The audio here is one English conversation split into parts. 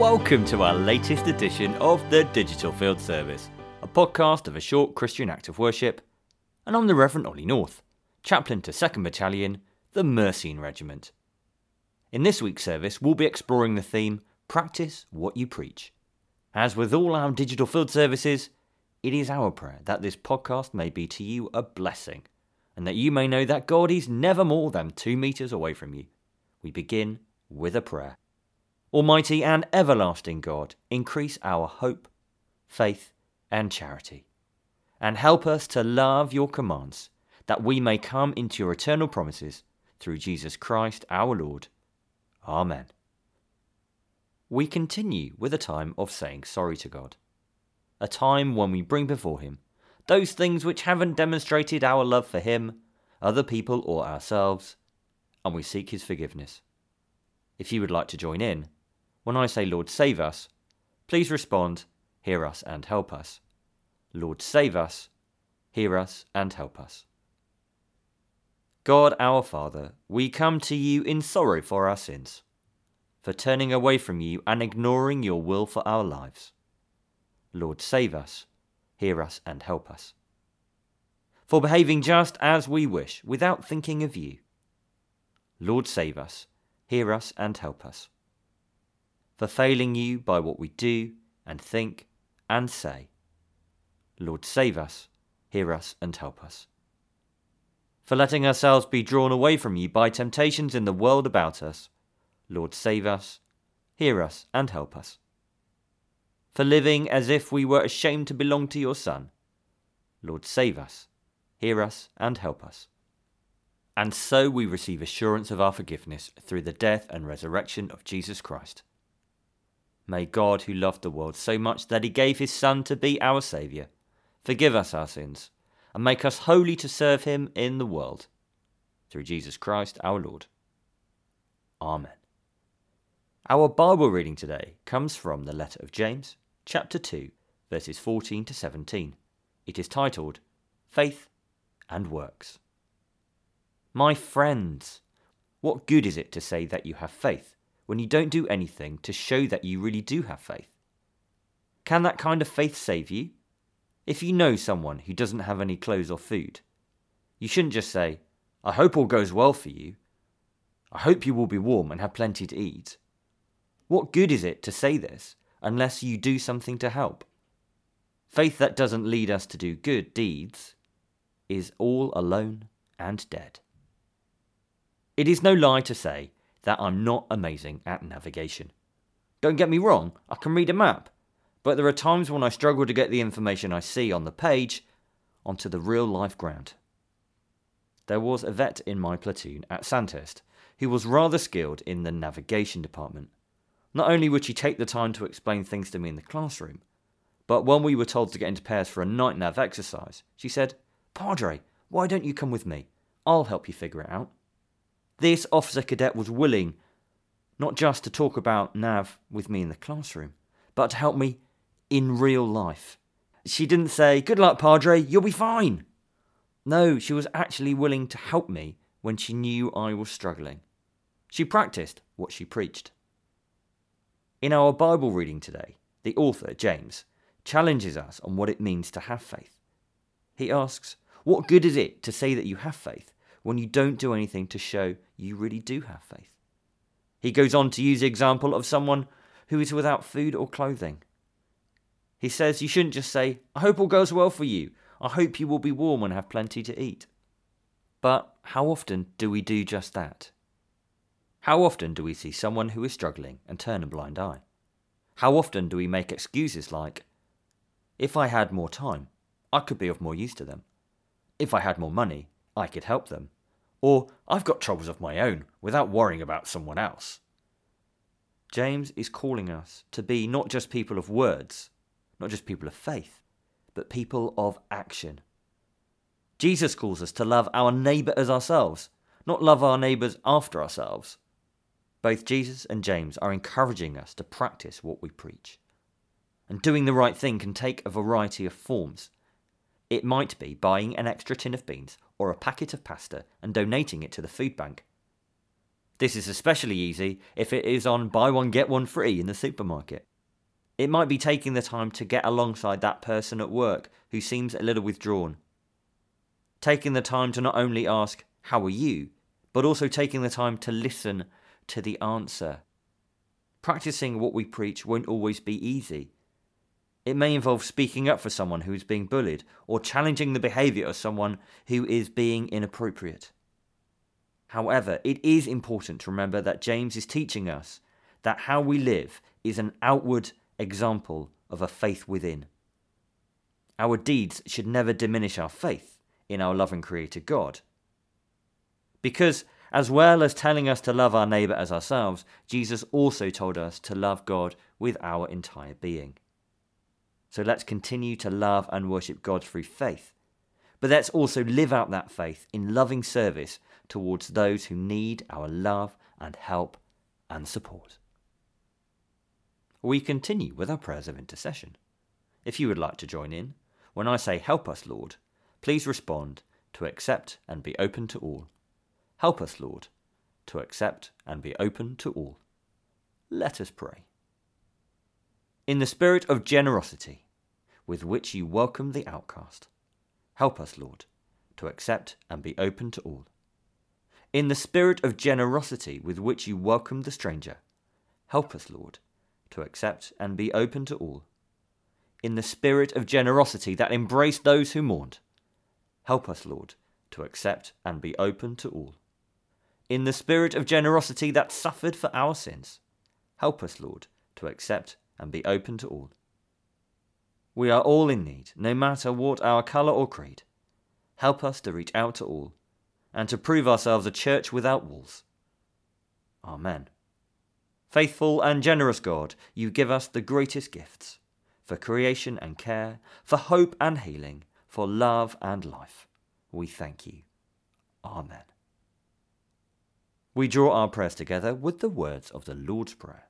Welcome to our latest edition of the Digital Field Service, a podcast of a short Christian act of worship. And I'm the Reverend Ollie North, chaplain to 2nd Battalion, the Mercian Regiment. In this week's service, we'll be exploring the theme Practice What You Preach. As with all our digital field services, it is our prayer that this podcast may be to you a blessing, and that you may know that God is never more than two metres away from you. We begin with a prayer. Almighty and everlasting God, increase our hope, faith, and charity, and help us to love your commands, that we may come into your eternal promises through Jesus Christ our Lord. Amen. We continue with a time of saying sorry to God, a time when we bring before Him those things which haven't demonstrated our love for Him, other people, or ourselves, and we seek His forgiveness. If you would like to join in, when I say, Lord, save us, please respond, Hear us and help us. Lord, save us, hear us and help us. God our Father, we come to you in sorrow for our sins, for turning away from you and ignoring your will for our lives. Lord, save us, hear us and help us. For behaving just as we wish, without thinking of you. Lord, save us, hear us and help us for failing you by what we do and think and say. Lord, save us, hear us, and help us. For letting ourselves be drawn away from you by temptations in the world about us. Lord, save us, hear us, and help us. For living as if we were ashamed to belong to your Son. Lord, save us, hear us, and help us. And so we receive assurance of our forgiveness through the death and resurrection of Jesus Christ. May God, who loved the world so much that he gave his Son to be our Saviour, forgive us our sins, and make us holy to serve him in the world. Through Jesus Christ our Lord. Amen. Our Bible reading today comes from the letter of James, chapter 2, verses 14 to 17. It is titled Faith and Works. My friends, what good is it to say that you have faith when you don't do anything to show that you really do have faith? Can that kind of faith save you? If you know someone who doesn't have any clothes or food, you shouldn't just say, I hope all goes well for you. I hope you will be warm and have plenty to eat. What good is it to say this unless you do something to help? Faith that doesn't lead us to do good deeds is all alone and dead. It is no lie to say that I'm not amazing at navigation. Don't get me wrong, I can read a map, but there are times when I struggle to get the information I see on the page onto the real life ground. There was a vet in my platoon at Sandhurst who was rather skilled in the navigation department. Not only would she take the time to explain things to me in the classroom, but when we were told to get into pairs for a night nav exercise, she said, Padre, why don't you come with me? I'll help you figure it out. This officer cadet was willing not just to talk about Nav with me in the classroom, but to help me in real life. She didn't say, Good luck, Padre, you'll be fine. No, she was actually willing to help me when she knew I was struggling. She practiced what she preached. In our Bible reading today, the author, James, challenges us on what it means to have faith. He asks, What good is it to say that you have faith when you don't do anything to show you really do have faith. He goes on to use the example of someone who is without food or clothing. He says you shouldn't just say, I hope all goes well for you. I hope you will be warm and have plenty to eat. But how often do we do just that? How often do we see someone who is struggling and turn a blind eye? How often do we make excuses like, if I had more time, I could be of more use to them. If I had more money, I could help them. Or I've got troubles of my own without worrying about someone else. James is calling us to be not just people of words, not just people of faith, but people of action. Jesus calls us to love our neighbour as ourselves, not love our neighbours after ourselves. Both Jesus and James are encouraging us to practice what we preach. And doing the right thing can take a variety of forms. It might be buying an extra tin of beans or a packet of pasta and donating it to the food bank. This is especially easy if it is on buy one get one free in the supermarket. It might be taking the time to get alongside that person at work who seems a little withdrawn. Taking the time to not only ask, How are you? but also taking the time to listen to the answer. Practicing what we preach won't always be easy. It may involve speaking up for someone who is being bullied or challenging the behaviour of someone who is being inappropriate. However, it is important to remember that James is teaching us that how we live is an outward example of a faith within. Our deeds should never diminish our faith in our loving Creator God. Because, as well as telling us to love our neighbour as ourselves, Jesus also told us to love God with our entire being. So let's continue to love and worship God through faith. But let's also live out that faith in loving service towards those who need our love and help and support. We continue with our prayers of intercession. If you would like to join in, when I say help us, Lord, please respond to accept and be open to all. Help us, Lord, to accept and be open to all. Let us pray. In the spirit of generosity with which you welcome the outcast, help us, Lord, to accept and be open to all. In the spirit of generosity with which you welcome the stranger, help us, Lord, to accept and be open to all. In the spirit of generosity that embraced those who mourned, help us, Lord, to accept and be open to all. In the spirit of generosity that suffered for our sins, help us, Lord, to accept and be open to all. We are all in need, no matter what our colour or creed. Help us to reach out to all and to prove ourselves a church without walls. Amen. Faithful and generous God, you give us the greatest gifts for creation and care, for hope and healing, for love and life. We thank you. Amen. We draw our prayers together with the words of the Lord's Prayer.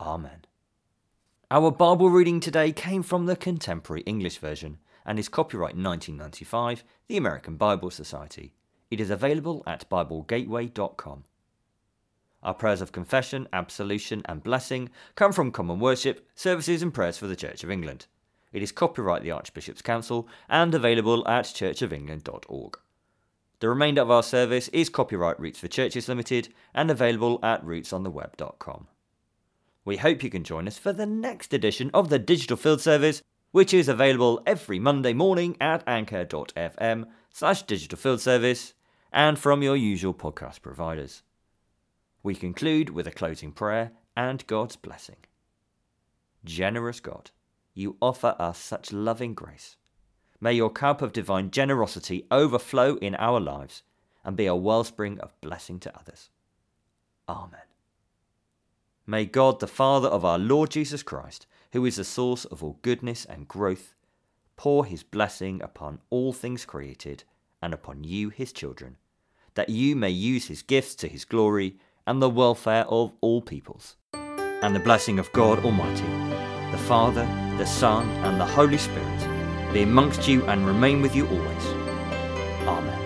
Amen. Our Bible reading today came from the Contemporary English Version and is copyright 1995, the American Bible Society. It is available at BibleGateway.com. Our prayers of confession, absolution, and blessing come from Common Worship, Services and Prayers for the Church of England. It is copyright the Archbishop's Council and available at churchofengland.org. The remainder of our service is copyright Roots for Churches Limited and available at rootsontheweb.com. We hope you can join us for the next edition of the Digital Field Service which is available every Monday morning at anchor.fm slash digital field service and from your usual podcast providers. We conclude with a closing prayer and God's blessing. Generous God, you offer us such loving grace. May your cup of divine generosity overflow in our lives and be a wellspring of blessing to others. Amen. May God, the Father of our Lord Jesus Christ, who is the source of all goodness and growth, pour his blessing upon all things created and upon you, his children, that you may use his gifts to his glory and the welfare of all peoples. And the blessing of God Almighty, the Father, the Son, and the Holy Spirit be amongst you and remain with you always. Amen.